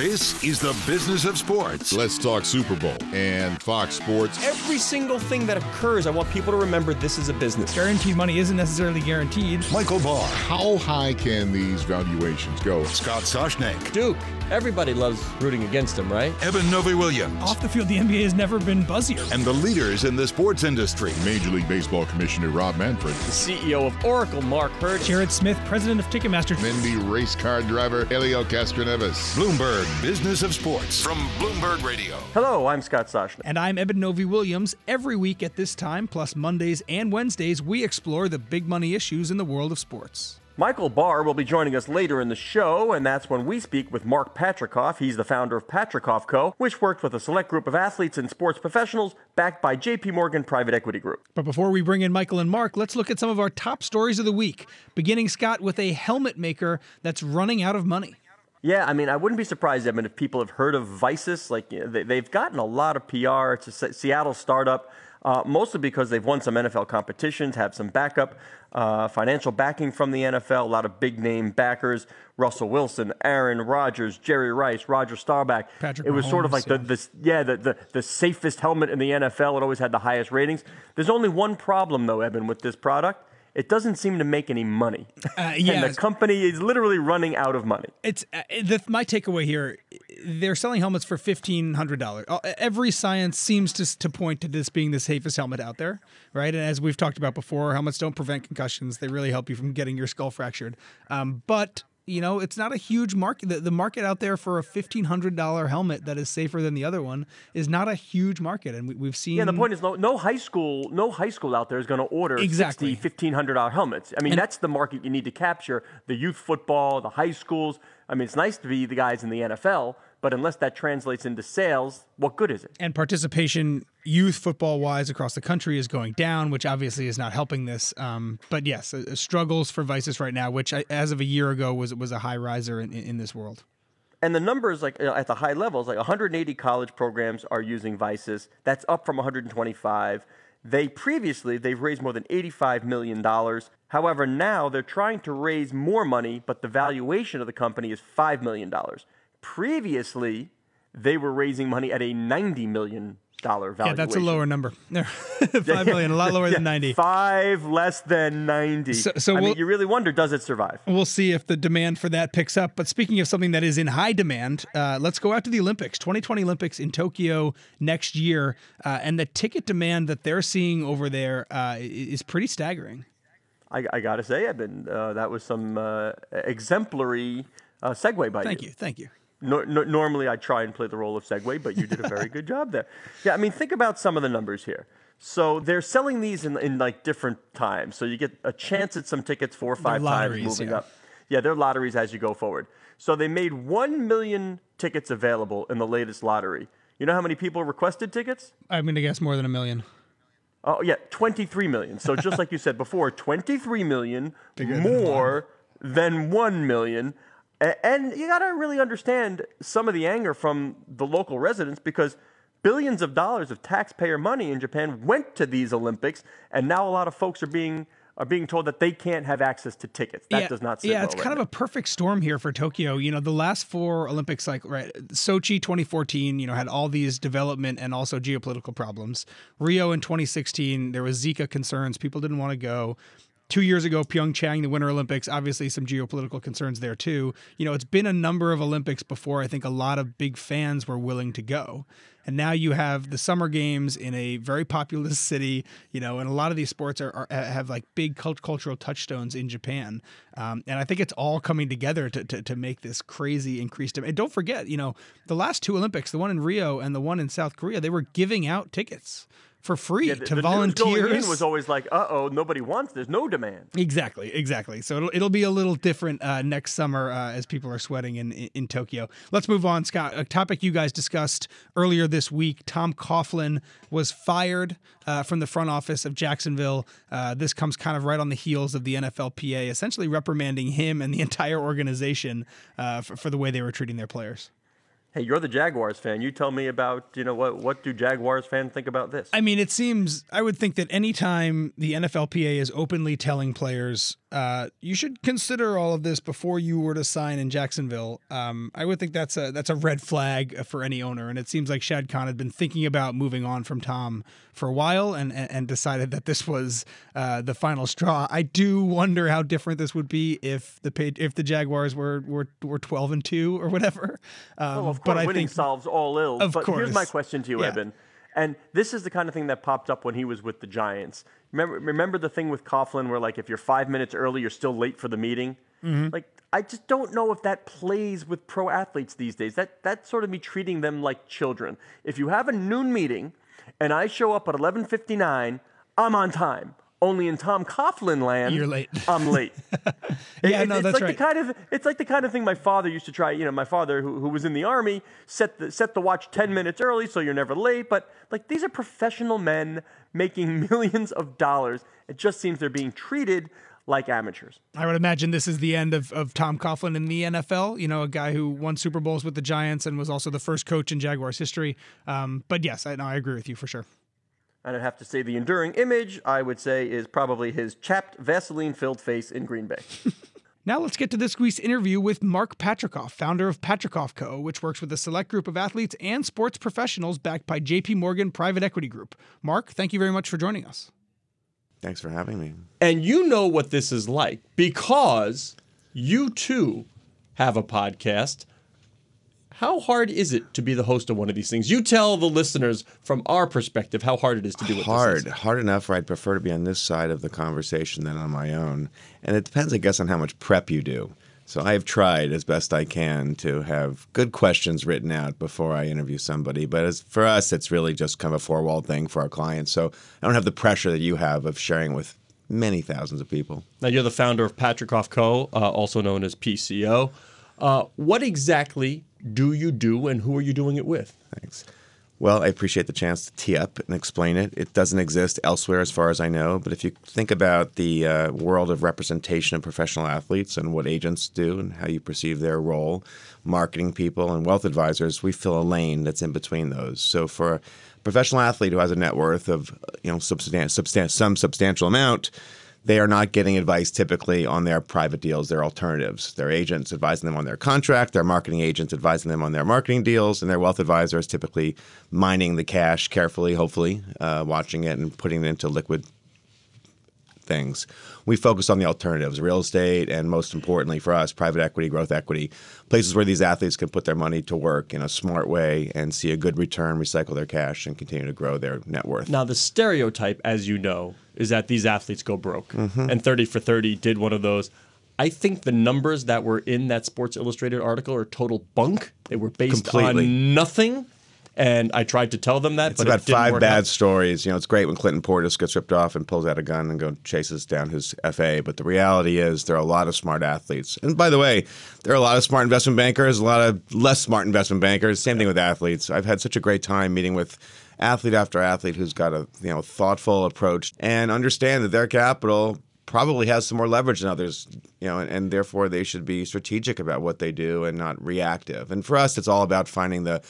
This is the business of sports. Let's talk Super Bowl and Fox Sports. Every single thing that occurs, I want people to remember this is a business. Guaranteed money isn't necessarily guaranteed. Michael Barr, How high can these valuations go? Scott Soshnick, Duke, everybody loves rooting against him, right? Eben Novy-Williams, Off the field, the NBA has never been buzzier. and the leaders in the sports industry. Major League Baseball Commissioner Rob Manfred. The CEO of Oracle, Mark Hurd. Jared Smith, president of Ticketmaster. Mindy race car driver Helio Castroneves. Bloomberg Business of Sports from Bloomberg Radio. Hello, I'm Scott Soshnick. And I'm Eben Novy-Williams. Every week at this time, plus Mondays and Wednesdays, we explore the big money issues in the world of sports. Michael Barr will be joining us later in the show, and that's when we speak with Mark Patricof. He's the founder of Patricof Co., which works with a select group of athletes and sports professionals backed by JP Morgan Private Equity Group. But before we bring in Michael and Mark, let's look at some of our top stories of the week. Beginning, Scott, with a helmet maker that's running out of money. Yeah, I mean, I wouldn't be surprised, Eben, if people have heard of Vicis. Like, you know, they, they've gotten a lot of PR. It's a Seattle startup, uh, mostly because they've won some NFL competitions, have some backup, uh, financial backing from the NFL, a lot of big name backers Russell Wilson, Aaron Rodgers, Jerry Rice, Roger Staubach. Patrick it was sort of like the, yeah. the, yeah, the, the, the safest helmet in the NFL. It always had the highest ratings. There's only one problem, though, Eben, with this product. It doesn't seem to make any money. Uh, yeah. and the company is literally running out of money. It's uh, the, my takeaway here. They're selling helmets for fifteen hundred dollars. Every science seems to to point to this being the safest helmet out there, right? And as we've talked about before, helmets don't prevent concussions. They really help you from getting your skull fractured. Um, but you know, it's not a huge market. The, the market out there for a fifteen hundred dollar helmet that is safer than the other one is not a huge market, and we, we've seen. Yeah, the point is no, no high school, no high school out there is going to order Exactly. 60, $1,500 helmets. I mean, that's the market you need to capture, the youth football, the high schools. I mean, it's nice to be the guys in the NFL, but unless that translates into sales, what good is it? and participation youth football wise across the country is going down, which obviously is not helping this. Um, but yes, uh, struggles for Vicis right now, which I, as of a year ago was was a high riser in, in, this world. And the numbers, like you know, at the high levels, like 180 college programs are using Vicis. That's up from 125. They previously they've raised more than 85 million dollars. However, now they're trying to raise more money, but the valuation of the company is five million dollars. Previously, they were raising money at a 90 million dollar Yeah, that's a lower number. Five million, a lot lower than Yeah, ninety. Five less than 90. So- so I mean, we'll- you really wonder, does it survive? We'll see if the demand for that picks up. But speaking of something that is in high demand, uh, let's go out to the Olympics, 2020 Olympics in Tokyo next year, uh, and the ticket demand that they're seeing over there uh, is pretty staggering. I, I got to say, I've been, uh, that was some uh, exemplary uh, segue by you. Thank you. you, thank you. Nor no, normally I try and play the role of segue, but you did a very good job there. Yeah, I mean, think about some of the numbers here. So they're selling these in, in like different times. So you get a chance at some tickets four or five times moving yeah. up. Yeah, they're lotteries as you go forward. So they made 1 million tickets available in the latest lottery. You know how many people requested tickets? I'm going to guess more than a million. Oh yeah, 23 million. So just like you said before, 23 million more than 1 million. And you got to really understand some of the anger from the local residents because billions of dollars of taxpayer money in Japan went to these Olympics and now a lot of folks are being are being told that they can't have access to tickets. That yeah, does not sit Yeah, well it's right kind now. of a perfect storm here for Tokyo. You know, the last four Olympics, like right, Sochi 2014, you know, had all these development and also geopolitical problems. Rio in 2016, there was Zika concerns. People didn't want to go. Two years ago, Pyeongchang, the Winter Olympics, obviously some geopolitical concerns there too. You know, it's been a number of Olympics before I think a lot of big fans were willing to go. And now you have the summer games in a very populous city, you know, and a lot of these sports are, are have like big cult- cultural touchstones in Japan. Um, and I think it's all coming together to, to, to make this crazy increased demand. And don't forget, you know, the last two Olympics, the one in Rio and the one in South Korea, they were giving out tickets for free Yeah, the, to the volunteers. was always like, uh oh, nobody wants. There's no demand. Exactly, exactly. So it'll, it'll be a little different uh, next summer uh, as people are sweating in, in, in Tokyo. Let's move on, Scott. A topic you guys discussed earlier this week Tom Coughlin was fired uh, from the front office of Jacksonville. Uh, this comes kind of right on the heels of the NFLPA essentially reprimanding him and the entire organization uh, for, for the way they were treating their players. Hey, you're the Jaguars fan. You tell me about, you know, what what do Jaguars fans think about this? I mean, it seems I would think that anytime the NFLPA is openly telling players, uh, you should consider all of this before you were to sign in Jacksonville. Um, I would think that's a that's a red flag for any owner. And it seems like Shad Khan had been thinking about moving on from Tom for a while, and and, and decided that this was uh, the final straw. I do wonder how different this would be if the if the Jaguars were were were twelve and two or whatever. Um, Well, of but course, I winning think solves all ills. Of but here's my question to you, Yeah. Eben. And this is the kind of thing that popped up when he was with the Giants. Remember, remember the thing with Coughlin where, like, if you're five minutes early, you're still late for the meeting? Mm-hmm. Like, I just don't know if that plays with pro athletes these days. That That's sort of me treating them like children. If you have a noon meeting and I show up at 11.59, I'm on time. Only in Tom Coughlin land, You're late. I'm late. Yeah, It- no, it's that's like right. The kind of, it's like the kind of thing my father used to try. You know, my father, who, who was in the army, set the, set the watch 10 minutes early so you're never late. But, like, these are professional men making millions of dollars. It just seems they're being treated like amateurs. I would imagine this is the end of, of Tom Coughlin in the NFL. You know, a guy who won Super Bowls with the Giants and was also the first coach in Jaguars history. Um, but yes, I, no, I agree with you for sure. And I'd have to say the enduring image, I would say, is probably his chapped, Vaseline filled face in Green Bay. Now let's get to this week's interview with Mark Patricof, founder of Patricof Co., which works with a select group of athletes and sports professionals backed by JP Morgan Private Equity Group. Mark, thank you very much for joining us. Thanks for having me. And you know what this is like because you too have a podcast. How hard is it to be the host of one of these things? You tell the listeners from our perspective how hard it is to do what Hard, this is. hard enough where I'd prefer to be on this side of the conversation than on my own. And it depends, I guess, on how much prep you do. So I've tried as best I can to have good questions written out before I interview somebody. But as for us, it's really just kind of a four wall thing for our clients. So I don't have the pressure that you have of sharing with many thousands of people. Now, you're the founder of Patricof Co., uh, also known as PCO. Uh, what exactly do you do and who are you doing it with? Thanks. Well, I appreciate the chance to tee up and explain it. It doesn't exist elsewhere, as far as I know. But if you think about the uh, world of representation of professional athletes and what agents do and how you perceive their role, marketing people and wealth advisors, we fill a lane that's in between those. So for a professional athlete who has a net worth of you know substan- some substantial amount, they are not getting advice typically on their private deals, their alternatives. Their agents advising them on their contract, their marketing agents advising them on their marketing deals, and their wealth advisors typically mining the cash carefully, hopefully, uh, watching it and putting it into liquid things. We focus on the alternatives, real estate, and most importantly for us, private equity, growth equity, places where these athletes can put their money to work in a smart way and see a good return, recycle their cash, and continue to grow their net worth. Now, the stereotype, as you know, is that these athletes go broke. Mm-hmm. And 30 for 30 did one of those. I think the numbers that were in that Sports Illustrated article are total bunk. They were based Completely. on nothing. And I tried to tell them that, It's but about it five bad out. stories. You know, it's great when Clinton Portis gets ripped off and pulls out a gun and go chases down his FA. But the reality is, there are a lot of smart athletes. And by the way, there are a lot of smart investment bankers, a lot of less smart investment bankers. Same thing with athletes. I've had such a great time meeting with athlete after athlete who's got a you know thoughtful approach and understand that their capital probably has some more leverage than others, you know, and, and therefore they should be strategic about what they do and not reactive. And for us, it's all about finding the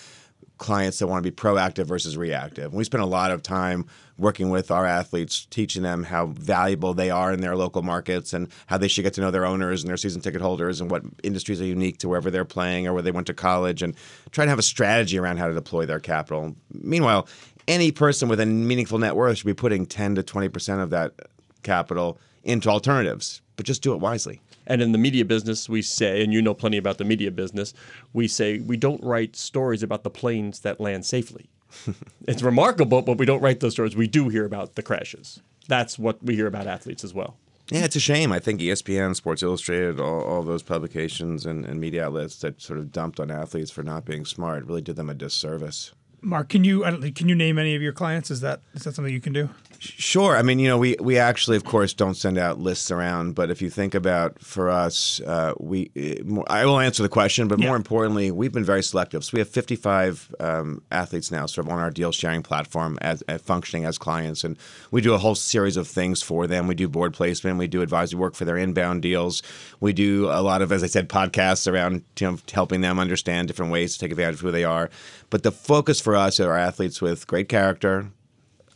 clients that want to be proactive versus reactive. We spend a lot of time working with our athletes, teaching them how valuable they are in their local markets and how they should get to know their owners and their season ticket holders and what industries are unique to wherever they're playing or where they went to college and try to have a strategy around how to deploy their capital. Meanwhile, any person with a meaningful net worth should be putting 10 to 20% of that capital into alternatives, but just do it wisely. And in the media business, we say, and you know plenty about the media business, we say we don't write stories about the planes that land safely. it's remarkable, but we don't write those stories. We do hear about the crashes. That's what we hear about athletes as well. Yeah, it's a shame. I think ESPN, Sports Illustrated, all, all those publications and, and media outlets that sort of dumped on athletes for not being smart really did them a disservice. Mark, can you can you name any of your clients? Is that is that something you can do? Sure. I mean, you know, we, we actually, of course, don't send out lists around. But if you think about for us, uh, we eh, I will answer the question. But Yeah. more importantly, we've been very selective. So we have 55 um, athletes now, sort of on our deal sharing platform, as, as functioning as clients, and we do a whole series of things for them. We do board placement, we do advisory work for their inbound deals. We do a lot of, as I said, podcasts around you know, helping them understand different ways to take advantage of who they are. But the focus for us are athletes with great character,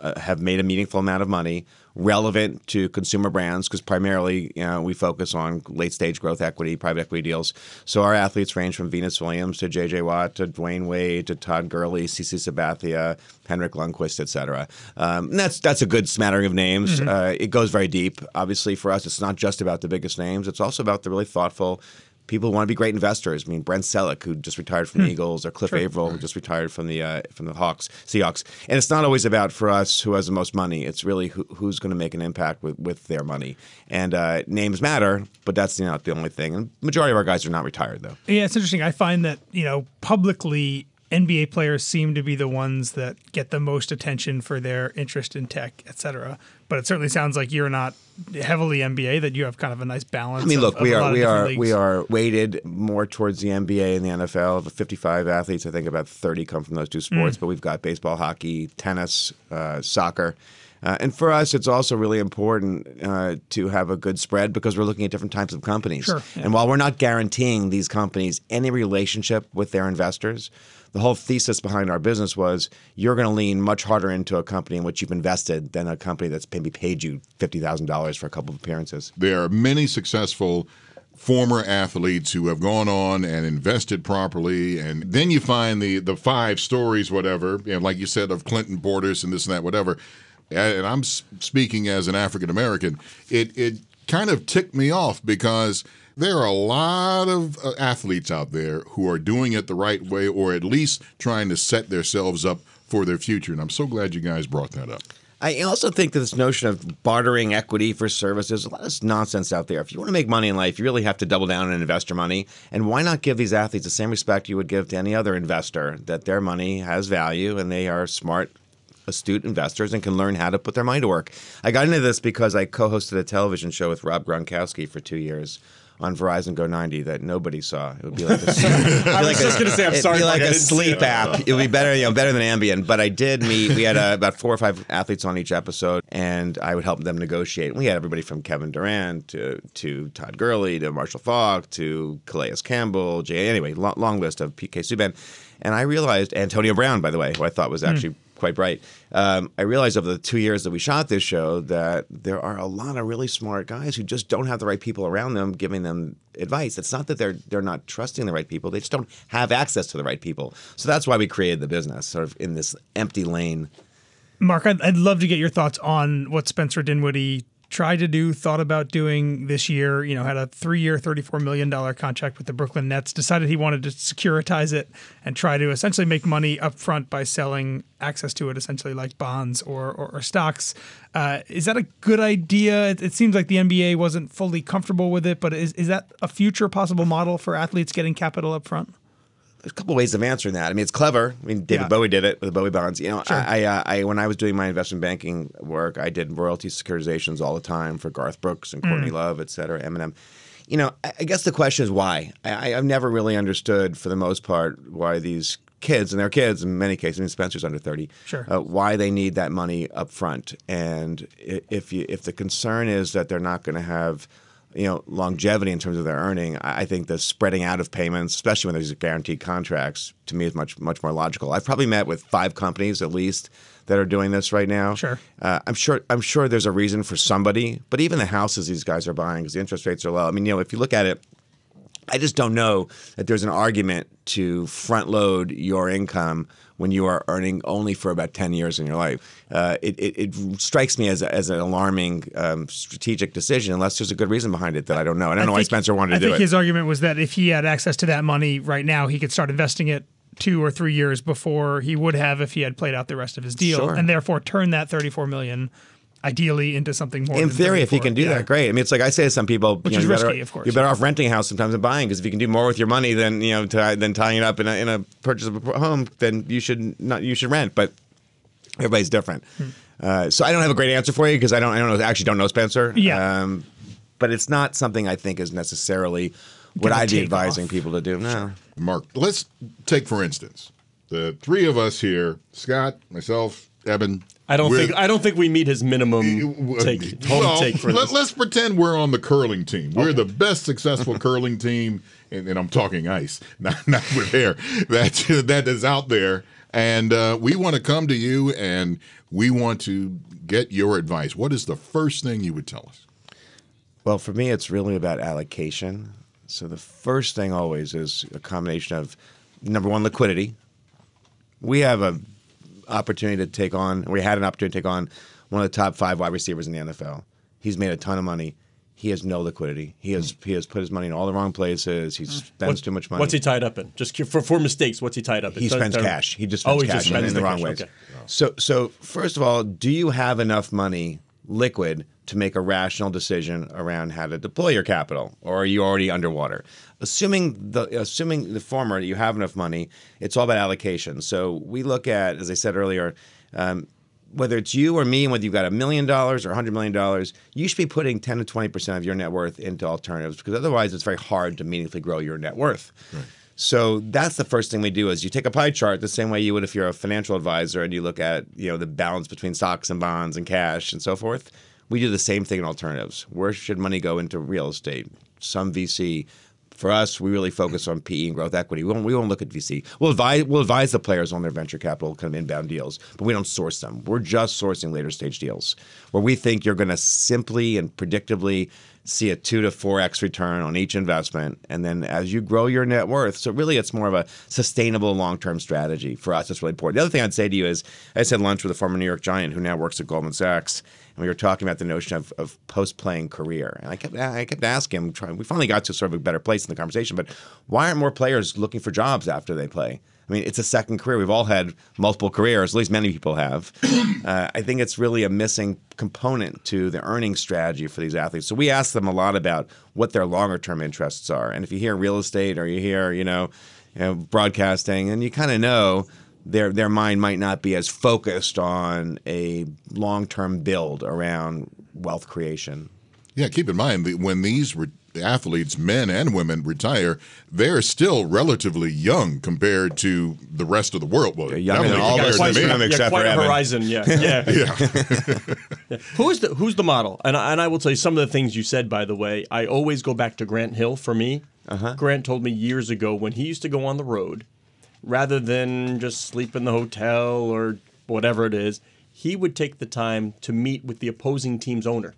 uh, have made a meaningful amount of money, relevant to consumer brands, because primarily you know, we focus on late stage growth equity, private equity deals. So our athletes range from Venus Williams to JJ Watt to Dwyane Wade to Todd Gurley, CC Sabathia, Henrik Lundqvist, et cetera. Um, and that's that's a good smattering of names. Uh, it goes very deep. Obviously, for us, it's not just about the biggest names. It's also about the really thoughtful people who want to be great investors. I mean, Brent Celek, who just retired from the Eagles, or Cliff Avril, who just retired from the uh, from the Hawks, Seahawks. And it's not always about for us who has the most money. It's really who, who's going to make an impact with, with their money. And uh, names matter, but that's not the only thing. And majority of our guys are not retired though. Yeah, it's interesting. I find that you know publicly NBA players seem to be the ones that get the most attention for their interest in tech, et cetera. But it certainly sounds like you're not heavily NBA; that you have kind of a nice balance. I mean, look, of we are we are we are weighted more towards the NBA and the NFL. Of 55 athletes, I think about 30 come from those two sports. But we've got baseball, hockey, tennis, uh, soccer. Uh, and for us, it's also really important uh, to have a good spread because we're looking at different types of companies. Sure, yeah. And while we're not guaranteeing these companies any relationship with their investors, the whole thesis behind our business was you're going to lean much harder into a company in which you've invested than a company that's maybe paid you $50,000 for a couple of appearances. There are many successful former athletes who have gone on and invested properly, and then you find the the five stories, whatever, you know, like you said, of Clinton Portis and this and that, whatever. And I'm speaking as an African American. It it kind of ticked me off because there are a lot of uh, athletes out there who are doing it the right way, or at least trying to set themselves up for their future. And I'm so glad you guys brought that up. I also think that this notion of bartering equity for services, a lot of nonsense out there. If you want to make money in life, you really have to double down and invest your money. And why not give these athletes the same respect you would give to any other investor that their money has value and they are smart, astute investors and can learn how to put their money to work. I got into this because I co hosted a television show with Rob Gronkowski for two years. On Verizon Go 90 that nobody saw. It would be like a, I was just gonna say, I'm it'd sorry, be like I a sleep it. app. It would be better, you know, better than Ambien. But I did meet. We had uh, about four or five athletes on each episode, and I would help them negotiate. We had everybody from Kevin Durant to to Todd Gurley to Marshall Faulk to Calais Campbell. Jay, anyway, long, long list of PK Subban. And I realized Antonio Brown, by the way, who I thought was actually quite bright. Um, I realized over the two years that we shot this show that there are a lot of really smart guys who just don't have the right people around them giving them advice. It's not that they're they're not trusting the right people; they just don't have access to the right people. So that's why we created the business, sort of in this empty lane. Mark, I'd, I'd love to get your thoughts on what Spencer Dinwiddie tried to do, thought about doing this year. You know, had a three-year, thirty-four million dollar contract with the Brooklyn Nets. Decided he wanted to securitize it and try to essentially make money up front by selling access to it, essentially like bonds or or, or stocks. Uh, is that a good idea? It, it seems like the NBA wasn't fully comfortable with it, but is is that a future possible model for athletes getting capital up front? There's a couple ways of answering that. I mean, it's clever. I mean, David Yeah. Bowie did it with the Bowie bonds. You know, I, I, uh, I when I was doing my investment banking work, I did royalty securitizations all the time for Garth Brooks and Courtney Love, et cetera, Eminem. You know, I, I guess the question is why. I, I've never really understood, for the most part, why these kids and they're kids in many cases. I mean, Spencer's under thirty. Sure. Uh, why they need that money up front, and if you if the concern is that they're not going to have you know longevity in terms of their earning. I think the spreading out of payments, especially when there's guaranteed contracts, to me is much much more logical. I've probably met with five companies at least that are doing this right now. Sure. Uh, I'm sure I'm sure there's a reason for somebody, but even the houses these guys are buying because the interest rates are low. I mean, you know, if you look at it. I just don't know that there's an argument to front load your income when you are earning only for about 10 years in your life. Uh, it, it, it strikes me as, a, as an alarming um, strategic decision, unless there's a good reason behind it that I don't know. I don't know why Spencer wanted I to do think it. his argument was that if he had access to that money right now, he could start investing it two or three years before he would have if he had played out the rest of his deal, Sure. and therefore turn that thirty-four million ideally into something more. In than theory, if you can do Yeah. that, great. I mean, it's like I say to some people, Which you know, is you're better, risky, of course. You're better off renting a house sometimes than buying because if you can do more with your money than you know to, than tying it up in a, in a purchase of a home, then you should not you should rent. But everybody's different. Hmm. Uh, so I don't have a great answer for you because I don't I don't know actually don't know Spencer. Yeah. Um, but it's not something I think is necessarily what I'd be advising off. people to do. No. Mark, let's take for instance the three of us here: Scott, myself, Eben. I don't think I don't think we meet his minimum take home Well, take for let, this. us pretend we're on the curling team. We're the best successful curling team, and, and I'm talking ice, not not with hair. That that is out there, and uh, we want to come to you, and we want to get your advice. What is the first thing you would tell us? Well, for me, it's really about allocation. So the first thing always is a combination of number one, liquidity. We have a opportunity to take on. We had an opportunity to take on one of the top five wide receivers in the NFL. He's made a ton of money. He has no liquidity. He has he has put his money in all the wrong places. He mm-hmm. spends What- too much money. What's he tied up in? Just for for mistakes. What's he tied up in? He spends don't- cash. He just Oh, spends he cash just spends in the, the wrong cash, ways. okay. So, so first of all, do you have enough money liquid to make a rational decision around how to deploy your capital, or are you already underwater? Assuming the assuming the former, you have enough money. It's all about allocation. So we look at, as I said earlier. Um, whether it's you or me, and whether you've got a million dollars or a hundred million dollars, you should be putting 10 to 20% of your net worth into alternatives because otherwise it's very hard to meaningfully grow your net worth. So that's the first thing we do is you take a pie chart the same way you would if you're a financial advisor and you look at, you know, the balance between stocks and bonds and cash and so forth. We do the same thing in alternatives. Where should money go into real estate? Some VC. For us, we really focus on PE and growth equity. We won't, we won't look at VC. We'll advise, we'll advise the players on their venture capital kind of inbound deals, but we don't source them. We're just sourcing later stage deals where we think you're going to simply and predictably see a two to four x return on each investment, and then as you grow your net worth, so really it's more of a sustainable long term strategy for us. It's really important. The other thing I'd say to you is I just had lunch with a former New York Giant who now works at Goldman Sachs, and we were talking about the notion of, of post playing career, and I kept I kept asking him. Trying, we finally got to sort of a better place in the conversation, but why aren't more players looking for jobs after they play? I mean, it's a second career. We've all had multiple careers, at least many people have. Uh, I think it's really a missing component to the earning strategy for these athletes. So we ask them a lot about what their longer term interests are. And if you hear real estate or you hear, you know, you know broadcasting, and you kind of know their their mind might not be as focused on a long term build around wealth creation. Yeah, keep in mind that when these re- athletes, men and women, retire, they're still relatively young compared to the rest of the world. Well, They're younger than definitely all of us compared in to this me. room except quite for a Eben. horizon. Yeah, yeah. Yeah. Who's the Who's the model? And I, and I will tell you some of the things you said. By the way, I always go back to Grant Hill for me. Uh-huh. Grant told me years ago when he used to go on the road, rather than just sleep in the hotel or whatever it is, he would take the time to meet with the opposing team's owner.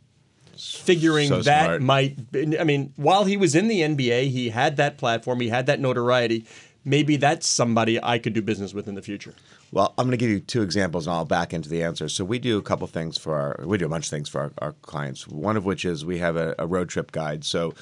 Figuring So that smart. might, I mean, while he was in the NBA, he had that platform, he had that notoriety. Maybe that's somebody I could do business with in the future. Well, I'm going to give you two examples, and I'll back into the answer. So we do a couple things for our, we do a bunch of things for our, our clients. One of which is we have a, a road trip guide. So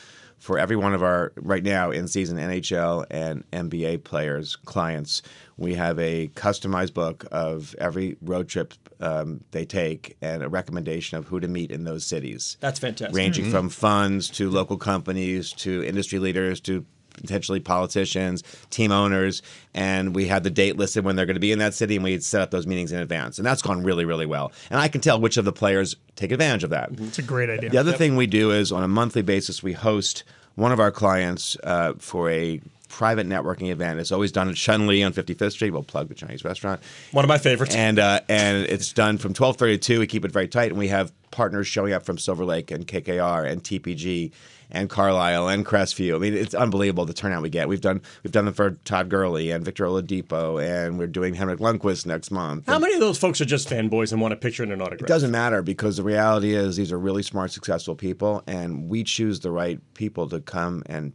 for every one of our right now in season NHL and NBA players clients, we have a customized book of every road trip um, they take and a recommendation of who to meet in those cities That's fantastic. ranging from funds to local companies to industry leaders to potentially politicians, team owners, and we had the date listed when they're going to be in that city, and we set up those meetings in advance, and that's gone really, really well. And I can tell which of the players take advantage of that. It's a great idea. The other thing we do is on a monthly basis, we host one of our clients uh, for a private networking event. It's always done at Shun Lee on 55th Street. We'll plug the Chinese restaurant. One of my favorites. And uh, and it's done from 12:30 to 2. We keep it very tight, and we have partners showing up from Silver Lake and KKR and TPG and Carlyle and Crestview. I mean, it's unbelievable the turnout we get. We've done we've done them for Todd Gurley and Victor Oladipo, and we're doing Henrik Lundqvist next month. How many of those folks are just fanboys and want a picture and an autograph? It doesn't matter because the reality is these are really smart, successful people, and we choose the right people to come and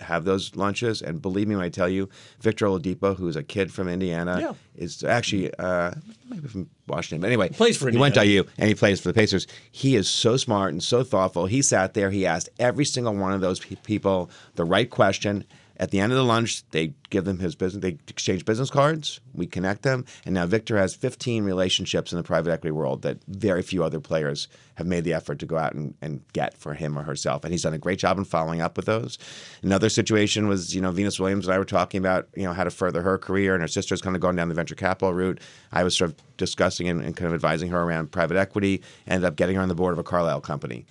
have those lunches. And believe me when I tell you, Victor Oladipo, who's a kid from Indiana, Yeah. is actually uh, maybe from Washington, but anyway, Plays for he went to. IU and he plays for the Pacers. He is so smart and so thoughtful. He sat there, he asked every single one of those pe- people the right question. At the end of the lunch, they give them his business. They exchange business cards. We connect them, and now Victor has 15 relationships in the private equity world that very few other players have made the effort to go out and, and get for him or herself. And he's done a great job in following up with those. Another situation was, you know, Venus Williams and I were talking about, you know, how to further her career, and her sister's kind of going down the venture capital route. I was sort of discussing and, and kind of advising her around private equity. Ended up getting her on the board of a Carlyle company.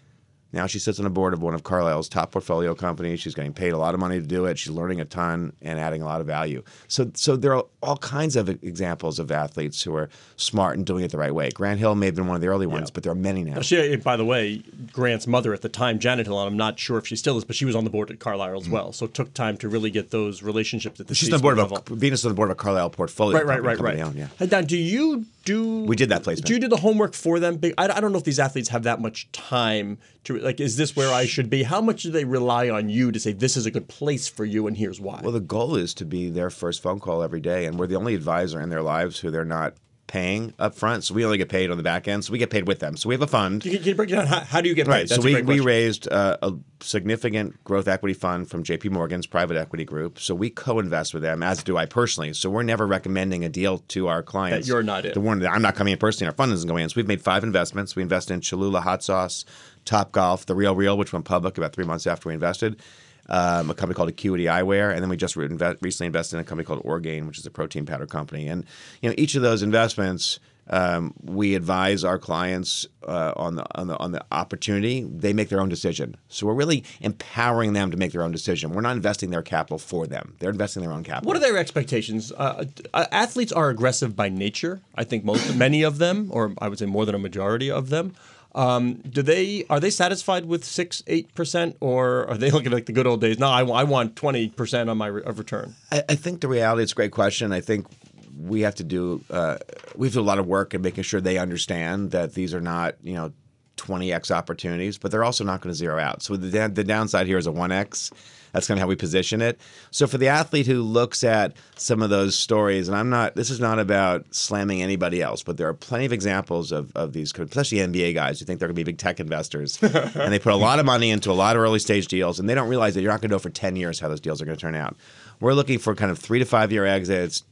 Now she sits on the board of one of Carlyle's top portfolio companies. She's getting paid a lot of money to do it. She's learning a ton and adding a lot of value. So, so there are all kinds of examples of athletes who are smart and doing it the right way. Grant Hill may have been one of the early ones, but there are many now. She, by the way, Grant's mother at the time, Janet Hill, and I'm not sure if she still is, but she was on the board at Carlyle Mm-hmm. as well. So it took time to really get those relationships at the She's on the board of a. Venus on the board of a Carlyle portfolio. Right, right, company, right, company right. owned, yeah. Hey, Don, do you do? We did that placement. Do you do the homework for them? I, I don't know if these athletes have that much time to like. Is this where I should be? How much do they rely on you to say this is a good place for you and here's why? Well, the goal is to be their first phone call every day, and we're the only advisor in their lives who they're not paying up front. So we only get paid on the back end. So we get paid with them. So we have a fund. can, you- can you break it down? How, how do you get paid? Right. That's so we, we raised uh, a significant growth equity fund from JP Morgan's private equity group. So we co-invest with them, as do I personally. So we're never recommending a deal to our clients. you're not in. The one that I'm not coming in personally. Our fund isn't going in. So we've made five investments. We invested in Cholula Hot Sauce, Top Golf, The Real Real, which went public about three months after we invested. Um, a company called Acuity Eyewear, and then we just re- recently invested in a company called Orgain, which is a protein powder company. And you know, each of those investments, um, we advise our clients uh, on the on the on the opportunity. They make their own decision. So we're really empowering them to make their own decision. We're not investing their capital for them. They're investing their own capital. What are their expectations? Uh, uh, athletes are aggressive by nature. I think most, many of them, or I would say more than a majority of them. Um, do they are they satisfied with six, eight percent, or are they looking like the good old days? No, I, I want twenty percent on my re- of return. I, I think the reality it's a great question. I think we have to do uh, we have to do a lot of work in making sure they understand that these are not you know 20x opportunities, but they're also not going to zero out. So the the downside here is a 1x. That's kind of how we position it. So for the athlete who looks at some of those stories, and I'm not, this is not about slamming anybody else, but there are plenty of examples of, of these, especially NBA guys who think they're going to be big tech investors, and they put a lot of money into a lot of early stage deals, and they don't realize that you're not going to know for 10 years how those deals are going to turn out. We're looking for kind of three to five year exits,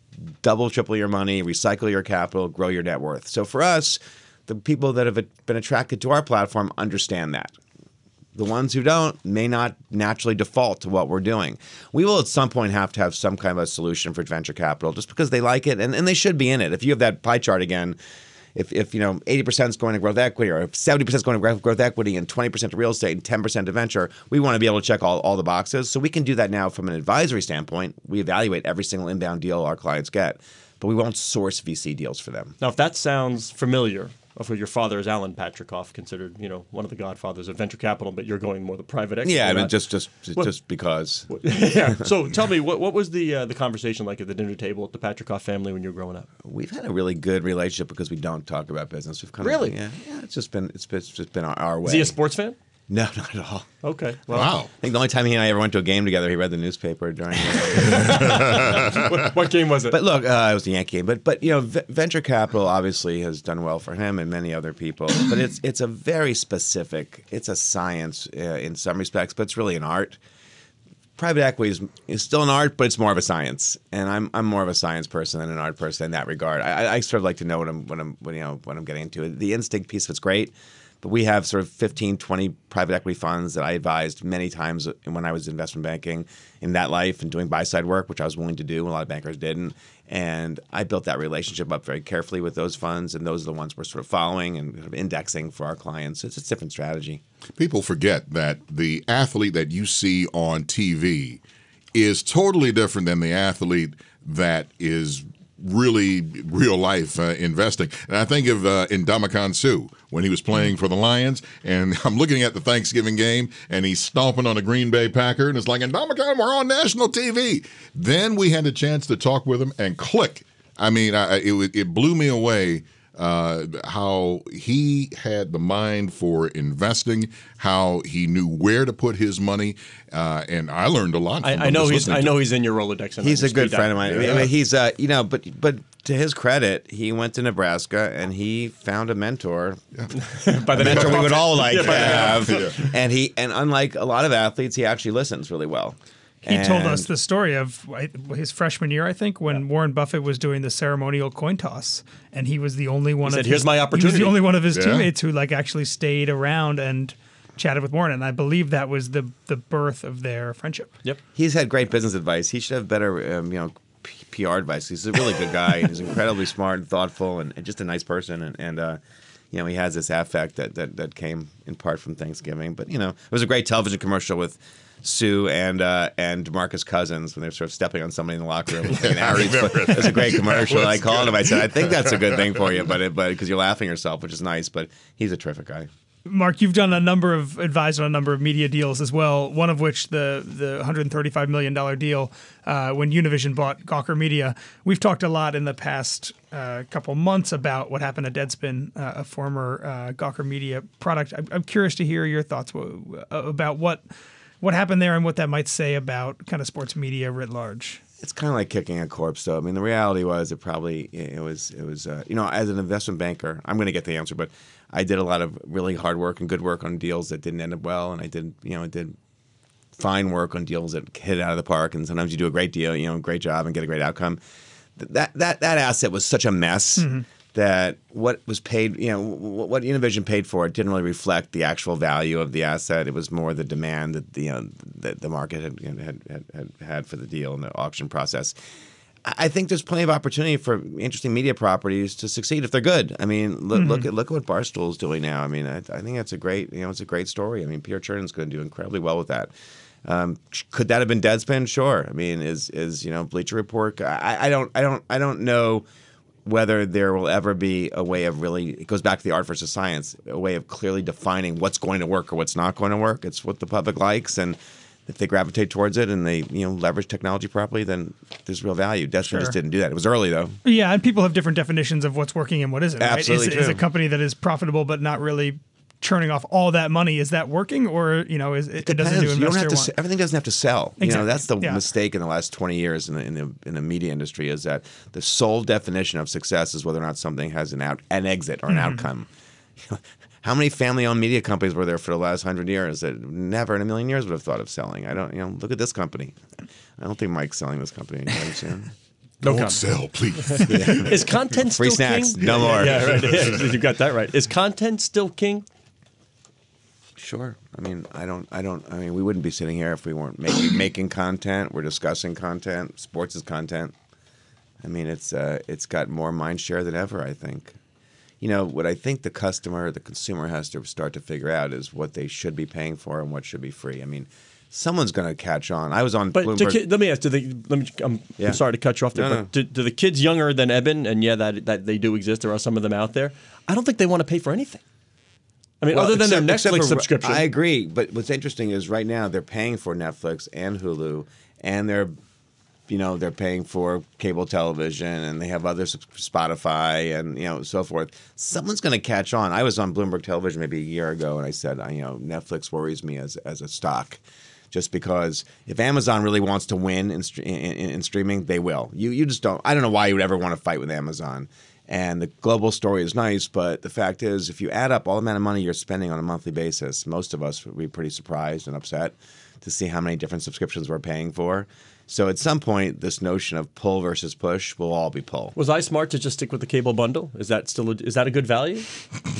double, triple your money, recycle your capital, grow your net worth. So for us, the people that have been attracted to our platform understand that. The ones who don't may not naturally default to what we're doing. We will at some point have to have some kind of a solution for venture capital just because they like it and, and they should be in it. If you have that pie chart again, if, if you know 80% is going to growth equity or if 70% is going to growth- growth equity and 20% to real estate and 10% to venture, we want to be able to check all, all the boxes. So we can do that now from an advisory standpoint. We evaluate every single inbound deal our clients get, but we won't source VC deals for them. Now, if that sounds familiar, of your father is Alan Patricof, considered you know one of the godfathers of venture capital, but you're going more the private equity. Yeah, I mean, just just just, What- just because. yeah. So tell me, what, what was the uh, the conversation like at the dinner table at the Patricof family when you were growing up? We've had a really good relationship because we don't talk about business. We've kind Really? of yeah, yeah. It's just been it's, been, it's just been our, our way. Is he a sports fan? No, not at all. Okay. Well, Wow. I think the only time he and I ever went to a game together, he read the newspaper during. The, what, what game was it? but look, uh, it was the Yankee game. But but you know, v- venture capital obviously has done well for him and many other people. But it's it's a very specific. It's a science uh, in some respects, but it's really an art. Private equity is, is still an art, but it's more of a science, and I'm I'm more of a science person than an art person in that regard. I, I- I sort of like to know what I'm what I'm what, you know what I'm getting into. The instinct piece of it's great, but we have sort of 15, 20 private equity funds that I advised many times when I was investment banking in that life and doing buy side work, which I was willing to do, a lot of bankers didn't. And I built that relationship up very carefully with those funds, and those are the ones we're sort of following and sort of indexing for our clients. It's a different strategy. People forget that the athlete that you see on TV is totally different than the athlete that is really real life uh, investing. And I think of uh, Ndamukong Suh when he was playing for the Lions, and I'm looking at the Thanksgiving game, and he's stomping on a Green Bay Packer, and it's like Indamakan, we're on national TV. Then we had a chance to talk with him, and click. I mean, I, it it blew me away uh, how he had the mind for investing, how he knew where to put his money, uh, and I learned a lot. From I, him I know he's I know he's in your Rolodex. and He's a good speed friend of dial. mine. I mean, he's uh, you know, but but to his credit, he went to Nebraska and he found a mentor, By the a mentor we would all like Yeah, to by the- have. And he and unlike a lot of athletes, he actually listens really well. He told us the story of his freshman year, I think, when Warren Buffett was doing the ceremonial coin toss, and he was the only one. said, of "Here's his, my He was opportunity." the only one of his Yeah. teammates who like actually stayed around and chatted with Warren, and I believe that was the the birth of their friendship. Yep. He's had great business advice. He should have better, um, you know, P- PR advice. He's a really good guy. and He's incredibly smart and thoughtful, and, and just a nice person. And, and uh, you know, he has this affect that, that that came in part from Thanksgiving. But you know, it was a great television commercial with. Suh and uh, and Demarcus Cousins when they're sort of stepping on somebody in the locker room. looking at Harry's foot. It was a great commercial. I called good. him. I said, I think that's a good thing for you, but it, but because you're laughing yourself, which is nice. But he's a terrific guy. Mark, you've done a number of advised on a number of media deals as well. One of which the the 135 million dollar deal uh, when Univision bought Gawker Media. We've talked a lot in the past uh, couple months about what happened at Deadspin, uh, a former uh, Gawker Media product. I'm, I'm curious to hear your thoughts w- about what what happened there and what that might say about kind of sports media writ large. It's kind of like kicking a corpse, though. I mean, the reality was it probably it was it was uh, you know as an investment banker, I'm going to get the answer, but I did a lot of really hard work and good work on deals that didn't end up well, and I did you know I did fine work on deals that hit out of the park, and sometimes you do a great deal, you know, great job and get a great outcome. That that that asset was such a mess. That what was paid, you know, what Univision paid for it didn't really reflect the actual value of the asset. It was more the demand that the you know, that the market had, had, had had for the deal in the auction process. I think there's plenty of opportunity for interesting media properties to succeed if they're good. I mean, look, look at look at what Barstool's doing now. I mean, I, I think that's a great you know it's a great story. I mean, Peter Chernin's going to do incredibly well with that. Um, could that have been Deadspin? Sure. I mean, is is you know Bleacher Report? I, I don't I don't I don't know whether there will ever be a way of really it goes back to the art versus science a way of clearly defining what's going to work or what's not going to work it's what the public likes and if they gravitate towards it and they you know leverage technology properly then there's real value Deadspin Sure. just didn't do that it was early though Yeah, and people have different definitions of what's working and what isn't. right? Absolutely Is, is a company that is profitable but not really churning off all that money is that working or you know is it, it doesn't do Depends. You don't have to. want? s- Everything doesn't have to sell. You Exactly. know, that's the Yeah. mistake in the last twenty years in the, in the in the media industry is that the sole definition of success is whether or not something has an out an exit or an Mm-hmm. outcome. How many family-owned media companies were there for the last hundred years that never in a million years would have thought of selling? I don't. You know, look at this company. I don't think Mike's selling this company anytime soon. No Don't comment. sell, please. Is content Free still snacks, king? no more. Yeah, right. Yeah, you got that right. Is content still king? Sure. I mean, I don't. I don't. I mean, we wouldn't be sitting here if we weren't making making content. We're discussing content. Sports is content. I mean, it's uh, it's got more mind share than ever. I think. You know what I think the customer, the consumer, has to start to figure out is what they should be paying for and what should be free. I mean, someone's going to catch on. I was on But Bloomberg. ki- let me ask: Do they? Let me. I'm, Yeah. I'm sorry to cut you off there, No, but no. Do, do the kids younger than Eben, and yeah, that that they do exist. There are some of them out there. I don't think they want to pay for anything. I mean, Well, other than except- their Netflix for- subscription. I agree, but what's interesting is right now they're paying for Netflix and Hulu, and they're, you know, they're paying for cable television, and they have other Spotify and you know so forth. Someone's going to catch on. I was on Bloomberg Television maybe a year ago, and I said, I, you know, Netflix worries me as as a stock. Just because if Amazon really wants to win in, in, in, in streaming, they will. You you just don't. I don't know why you would ever want to fight with Amazon. And the global story is nice, but the fact is, if you add up all the amount of money you're spending on a monthly basis, most of us would be pretty surprised and upset to see how many different subscriptions we're paying for. So at some point, this notion of pull versus push will all be pull. was I smart to just stick with the cable bundle? Is that still? A, is that a good value?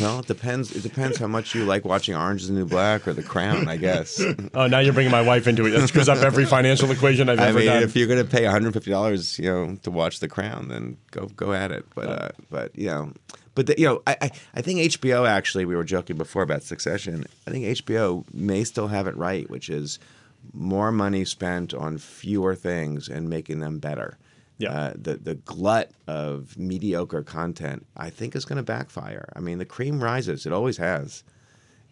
Well, it depends. It depends how much you like watching Orange is the New Black or The Crown, I guess. Oh, now you're bringing my wife into it. That screws up every financial equation I've I ever mean, done. if you're going to pay 150 dollars, you know, to watch The Crown, then go go at it. But uh, but you know, but the, you know, I, I I think HBO actually. We were joking before about Succession. I think HBO may still have it right, which is more money spent on fewer things and making them better. Yeah. Uh, the the glut of mediocre content, I think, is going to backfire. I mean, the cream rises; it always has.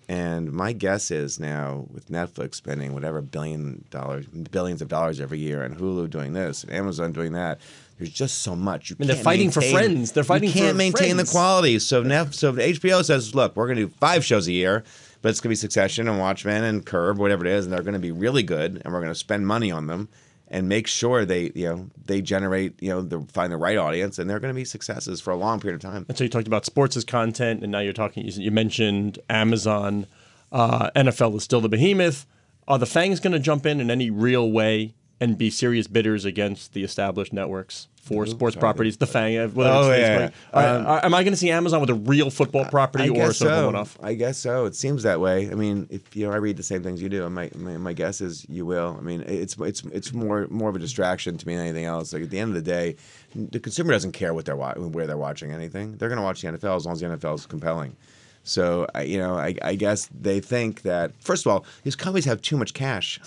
And my guess is now with Netflix spending whatever billion dollars, billions of dollars every year, and Hulu doing this, and Amazon doing that, there's just so much. You mean, they're fighting for friends. They're fighting You can't maintain friends. the quality. So Nef, so HBO says, look, we're going to do five shows a year, but it's going to be Succession and Watchmen and Curb, whatever it is, and they're going to be really good, and we're going to spend money on them and make sure they, you know, they generate, you know, the, find the right audience, and they're going to be successes for a long period of time. And so you talked about sports as content, and now you're talking. You mentioned Amazon. Uh, NFL is still the behemoth. Are the Fangs going to jump in in any real way and be serious bidders against the established networks for sports properties. The Fang, Oh, yeah. Are- um, am I going to see Amazon with a real football property or sort of one-off? I guess so. It seems that way. I mean, if you know, I read the same things you do. and My, my my guess is you will. I mean, it's it's it's more more of a distraction to me than anything else. Like at the end of the day, the consumer doesn't care what they're wa- where they're watching anything. They're going to watch the NFL as long as the NFL is compelling. So I, you know, I, I guess they think that first of all, these companies have too much cash.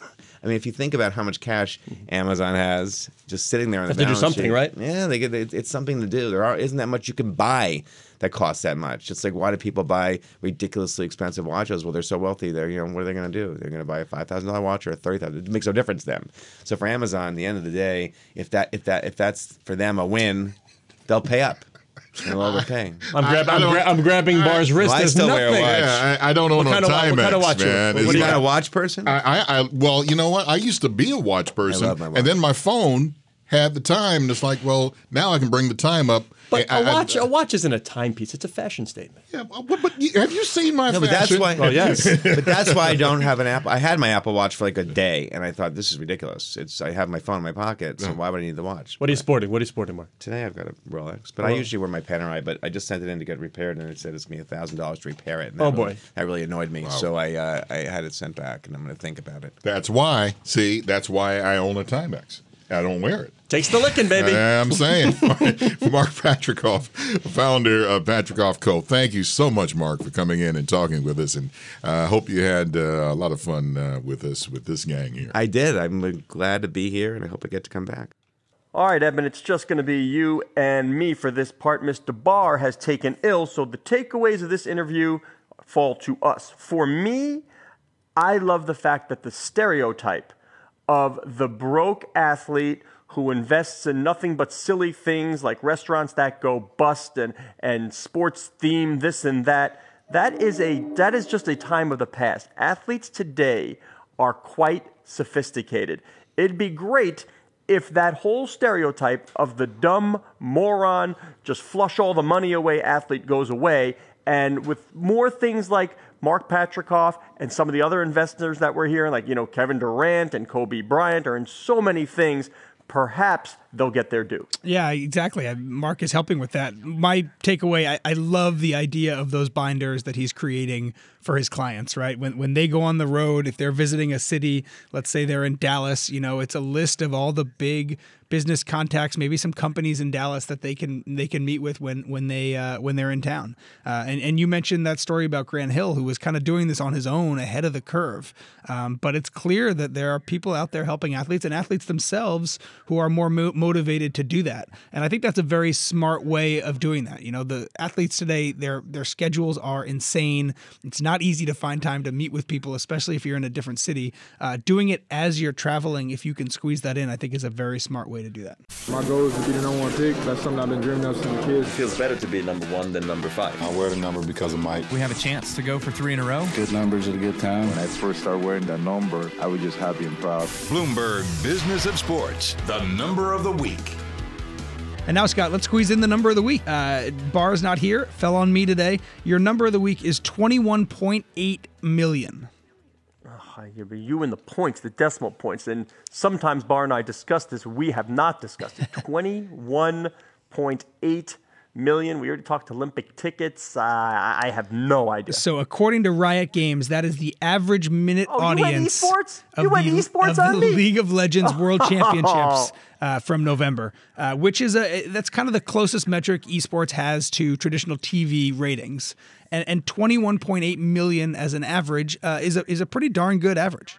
I mean, if you think about how much cash Amazon has just sitting there on the Have to do something, sheet, right? Yeah, they it's something to do. There are, isn't that much you can buy that costs that much. It's like why do people buy ridiculously expensive watches? Well, they're so wealthy. They're you know what are they going to do? They're going to buy a five thousand dollar watch or a thirty thousand. It makes no difference to them. So for Amazon, at the end of the day, if that if that if that's for them a win, they'll pay up. And they'll overpay. I'm, grab, I I'm, gra- I'm grabbing Barr's wrist. Well, I There's still wear a nothing. watch. Yeah, I, I don't own What a kind of wa- what kind of watch you- man. what It's do You you not not- a watch person? I, I, I, well, you know what? I used to be a watch person, love my watch. and then my phone had the time, and it's like, well, now I can bring the time up. But I- a I- watch, a watch isn't a timepiece. It's a fashion statement. yeah, but, but you- have you seen my No, but that's why. Oh, yes. but that's why I don't have an Apple. I had my Apple Watch for like a day, and I thought this is ridiculous. It's I have my phone in my pocket, so why would I need the watch? What are you sporting? What are you sporting, Mark? Today I've got a Rolex, but I usually wear my Panerai. But I just sent it in to get repaired, and it said it's gonna be a thousand dollars to repair it. And that Oh, really- boy. that really annoyed me. So I uh, I had it sent back, and I'm gonna think about it. That's why. See, that's why I own a Timex. I don't wear it. Takes the licking, baby. I'm saying, Mark Patricof, founder of Patricof Co. Thank you so much, Mark, for coming in and talking with us, and I uh, hope you had uh, a lot of fun uh, with us with this gang here. I did. I'm uh, glad to be here, and I hope I get to come back. All right, Edmund, it's just going to be you and me for this part. Mr. Barr has taken ill, so the takeaways of this interview fall to us. For me, I love the fact that the stereotype of the broke athlete who invests in nothing but silly things like restaurants that go bust and, and sports theme this and that. That is a that is just a time of the past. Athletes today are quite sophisticated. It'd be great if that whole stereotype of the dumb moron just flush all the money away athlete goes away. And with more things like Mark Patricof and some of the other investors that were here, like you know Kevin Durant and Kobe Bryant, are in so many things. Perhaps they'll get their due. Yeah, exactly. Mark is helping with that. My takeaway, I, I love the idea of those binders that he's creating for his clients, right? When when they go on the road, if they're visiting a city, let's say they're in Dallas, you know, it's a list of all the big business contacts, maybe some companies in Dallas that they can they can meet with when when they uh, when they're in town. Uh, and and you mentioned that story about Grant Hill, who was kind of doing this on his own, ahead of the curve. Um, but it's clear that there are people out there helping athletes and athletes themselves who are more mo- motivated to do that. And I think that's a very smart way of doing that. You know, the athletes today, their their schedules are insane. It's not easy to find time to meet with people, especially if you're in a different city. Uh, doing it as you're traveling, if you can squeeze that in, I think is a very smart way to do that. My goal is to be the number one pick. That's something I've been dreaming of since a kid. feels better to be number one than number five. I wear the number because of Mike. We have a chance to go for three in a row. Good numbers at a good time. When I first started wearing that number, I was just happy and proud. Bloomberg Business of Sports, the number of the week. And now, Scott, let's squeeze in the number of the week. Uh, Barr's not here, fell on me today. Your number of the week is 21.8 million. Yeah, but You and the points, the decimal points, and sometimes Barr and I discuss this. We have not discussed it. Twenty-one point eight million. We already talked Olympic tickets. Uh, I have no idea. So, according to Riot Games, that is the average minute Oh, audience esports? of the, esports of on the me? League of Legends World Championships uh, from November, uh, which is a that's kind of the closest metric esports has to traditional TV ratings, and and 21.8 million as an average uh, is a is a pretty darn good average.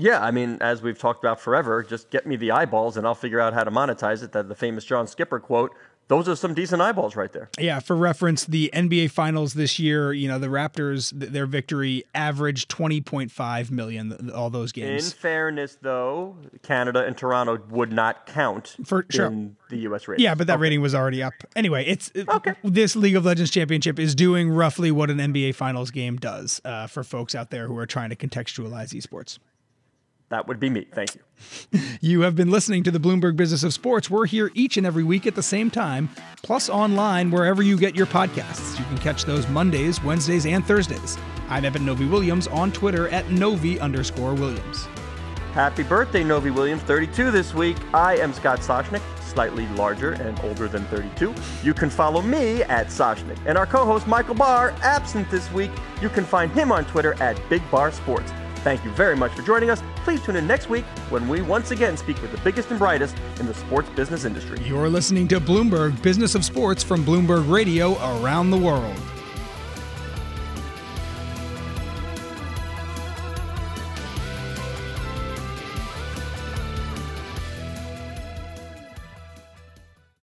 Yeah, I mean, as we've talked about forever, just get me the eyeballs and I'll figure out how to monetize it. That the famous John Skipper quote. Those are some decent eyeballs right there. Yeah, for reference, the NBA Finals this year, you know, the Raptors, th- their victory averaged 20.5 million, all those games. In fairness, though, Canada and Toronto would not count For- sure. in the U.S. rating. Yeah, but that rating was already up. Anyway, it's okay. this League of Legends championship is doing roughly what an NBA Finals game does uh, for folks out there who are trying to contextualize esports. That would be me. Thank you. You have been listening to the Bloomberg Business of Sports. We're here each and every week at the same time, plus online wherever you get your podcasts. You can catch those Mondays, Wednesdays, and Thursdays. I'm Eben Novy-Williams on Twitter at Novy underscore Williams. Happy birthday, Novi Williams, 32 this week. I am Scott Soshnick, slightly larger and older than 32. You can follow me at Soshnick. And our co host, Michael Barr, absent this week. You can find him on Twitter at Big Bar Sports. Thank you very much for joining us. Please tune in next week when we once again speak with the biggest and brightest in the sports business industry. You're listening to Bloomberg Business of Sports from Bloomberg Radio around the world.